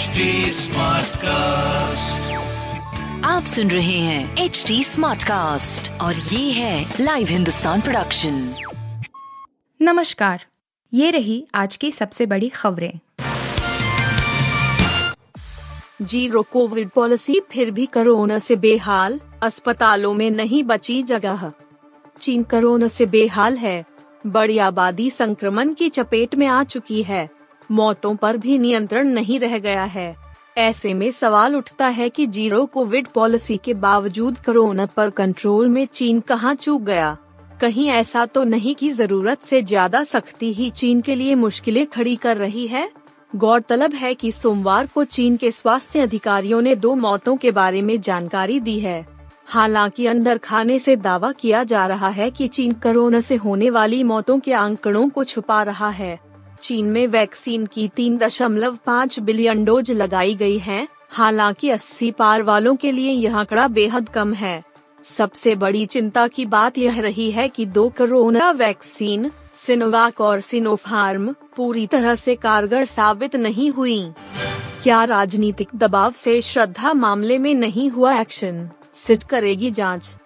HD cast आप सुन रहे हैं एच डी स्मार्ट कास्ट और ये है लाइव हिंदुस्तान प्रोडक्शन नमस्कार ये रही आज की सबसे बड़ी खबरें। ज़ीरो कोविड पॉलिसी फिर भी कोरोना से बेहाल अस्पतालों में नहीं बची जगह। चीन कोरोना से बेहाल है बड़ी आबादी संक्रमण की चपेट में आ चुकी है। मौतों पर भी नियंत्रण नहीं रह गया है। ऐसे में सवाल उठता है कि ज़ीरो कोविड पॉलिसी के बावजूद कोरोना पर कंट्रोल में चीन कहाँ चूक गया? कहीं ऐसा तो नहीं कि ज़रूरत से ज़्यादा सख्ती ही चीन के लिए मुश्किलें खड़ी कर रही है? गौरतलब है कि सोमवार को चीन के स्वास्थ्य अधिकारियों ने दो मौतों के बारे में जानकारी दी है। हालाँकि अंदर खाने से दावा किया जा रहा है कि चीन कोरोना से होने वाली मौतों के आंकड़ों को छुपा रहा है। चीन में वैक्सीन की तीन दशमलव पाँच बिलियन डोज लगाई गई है। हालाँकि 80 पार वालों के लिए यह आंकड़ा बेहद कम है। सबसे बड़ी चिंता की बात यह रही है कि दो कोरोना वैक्सीन, सिनोवाक और सिनोफार्म, पूरी तरह से कारगर साबित नहीं हुई। क्या राजनीतिक दबाव से श्रद्धा मामले में नहीं हुआ एक्शन? सिट करेगी जाँच।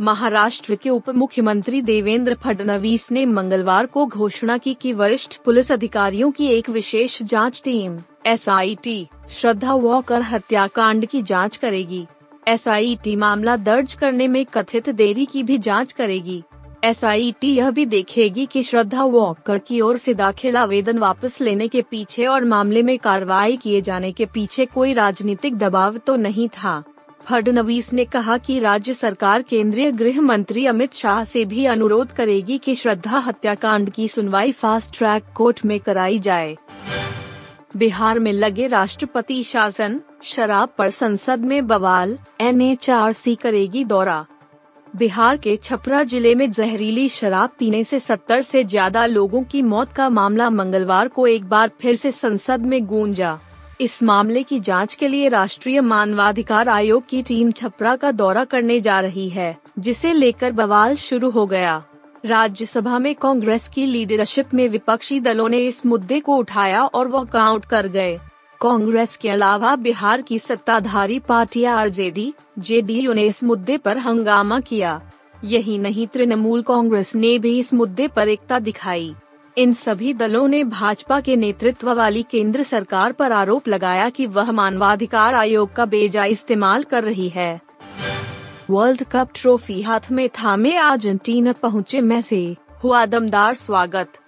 महाराष्ट्र के उप मुख्यमंत्री देवेंद्र फडणवीस ने मंगलवार को घोषणा की कि वरिष्ठ पुलिस अधिकारियों की एक विशेष जाँच टीम एसआईटी श्रद्धा वॉकर हत्याकांड की जाँच करेगी। एसआईटी मामला दर्ज करने में कथित देरी की भी जाँच करेगी। एसआईटी यह भी देखेगी कि श्रद्धा वॉकर की ओर से दाखिल आवेदन वापस लेने के पीछे और मामले में कार्रवाई किए जाने के पीछे कोई राजनीतिक दबाव तो नहीं था। फडनवीस ने कहा कि राज्य सरकार केंद्रीय गृह मंत्री अमित शाह से भी अनुरोध करेगी कि श्रद्धा हत्याकांड की सुनवाई फास्ट ट्रैक कोर्ट में कराई जाए। बिहार में लगे राष्ट्रपति शासन, शराब पर संसद में बवाल, एनएचआरसी करेगी दौरा। बिहार के छपरा ज़िले में जहरीली शराब पीने से 70 से ज़्यादा लोगों की मौत का मामला मंगलवार को एक बार फिर से संसद में गूंजा। इस मामले की जाँच के लिए राष्ट्रीय मानवाधिकार आयोग की टीम छपरा का दौरा करने जा रही है, जिसे लेकर बवाल शुरू हो गया। राज्यसभा में कांग्रेस की लीडरशिप में विपक्षी दलों ने इस मुद्दे को उठाया और वॉकआउट कर गए। कांग्रेस के अलावा बिहार की सत्ताधारी पार्टियाँ आरजेडी, जेडीयू ने इस मुद्दे पर हंगामा किया। यही नहीं, तृणमूल कांग्रेस ने भी इस मुद्दे पर एकता दिखाई। इन सभी दलों ने भाजपा के नेतृत्व वाली केंद्र सरकार पर आरोप लगाया कि वह मानवाधिकार आयोग का बेजा इस्तेमाल कर रही है। वर्ल्ड कप ट्रॉफी हाथ में थामे अर्जेंटीना पहुँचे मैसी। हुआ दमदार स्वागत।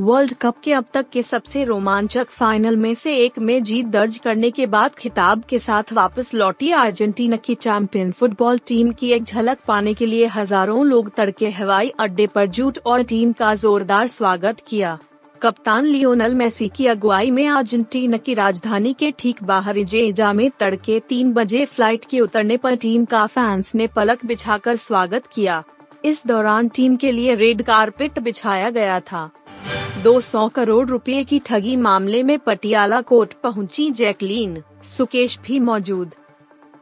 वर्ल्ड कप के अब तक के सबसे रोमांचक फाइनल में से एक में जीत दर्ज करने के बाद खिताब के साथ वापस लौटी अर्जेंटीना की चैंपियन फुटबॉल टीम की एक झलक पाने के लिए हज़ारों लोग तड़के हवाई अड्डे पर जुट और टीम का जोरदार स्वागत किया। कप्तान लियोनल मेसी की अगुवाई में अर्जेंटीना की राजधानी के ठीक बाहर जेजा में तड़के तीन बजे फ़्लाइट के उतरने पर टीम का फैंस ने पलक बिछाकर स्वागत किया। इस दौरान टीम के लिए रेड कारपेट बिछाया गया था। 200 करोड़ रुपए की ठगी मामले में पटियाला कोर्ट पहुँची जैकलीन। सुकेश भी मौजूद।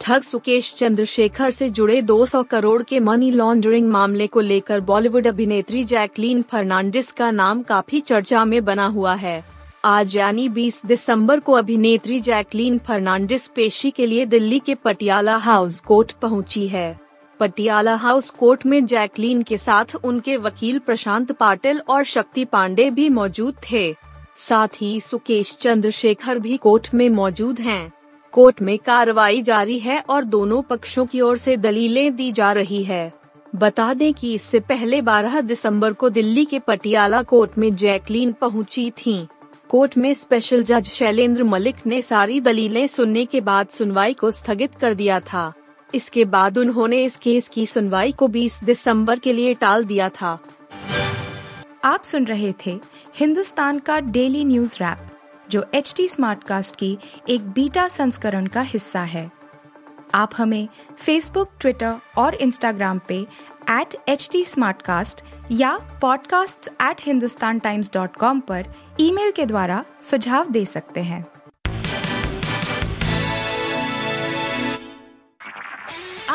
ठग सुकेश चंद्रशेखर से जुड़े 200 करोड़ के मनी लॉन्ड्रिंग मामले को लेकर बॉलीवुड अभिनेत्री जैकलीन फर्नांडिस का नाम काफ़ी चर्चा में बना हुआ है। आज यानी 20 दिसंबर को अभिनेत्री जैकलीन फर्नांडिस पेशी के लिए दिल्ली के पटियाला हाउस कोर्ट पहुँची है। पटियाला हाउस कोर्ट में जैकलीन के साथ उनके वकील प्रशांत पाटिल और शक्ति पांडे भी मौजूद थे साथ ही सुकेश चंद्रशेखर भी कोर्ट में मौजूद हैं। कोर्ट में कार्रवाई जारी है और दोनों पक्षों की ओर से दलीलें दी जा रही है बता दें कि इससे पहले 12 दिसंबर को दिल्ली के पटियाला कोर्ट में जैकलीन पहुँची थीं। कोर्ट में स्पेशल जज शैलेंद्र मलिक ने सारी दलीलें सुनने के बाद सुनवाई को स्थगित कर दिया था इसके बाद उन्होंने इस केस की सुनवाई को 20 दिसंबर के लिए टाल दिया था। आप सुन रहे थे हिंदुस्तान का डेली न्यूज़ रैप, जो एच टी स्मार्ट कास्ट की एक बीटा संस्करण का हिस्सा है। आप हमें फेसबुक ट्विटर और इंस्टाग्राम पे एट एच टी या podcasts@hindustantimes.com पर ईमेल के द्वारा सुझाव दे सकते हैं।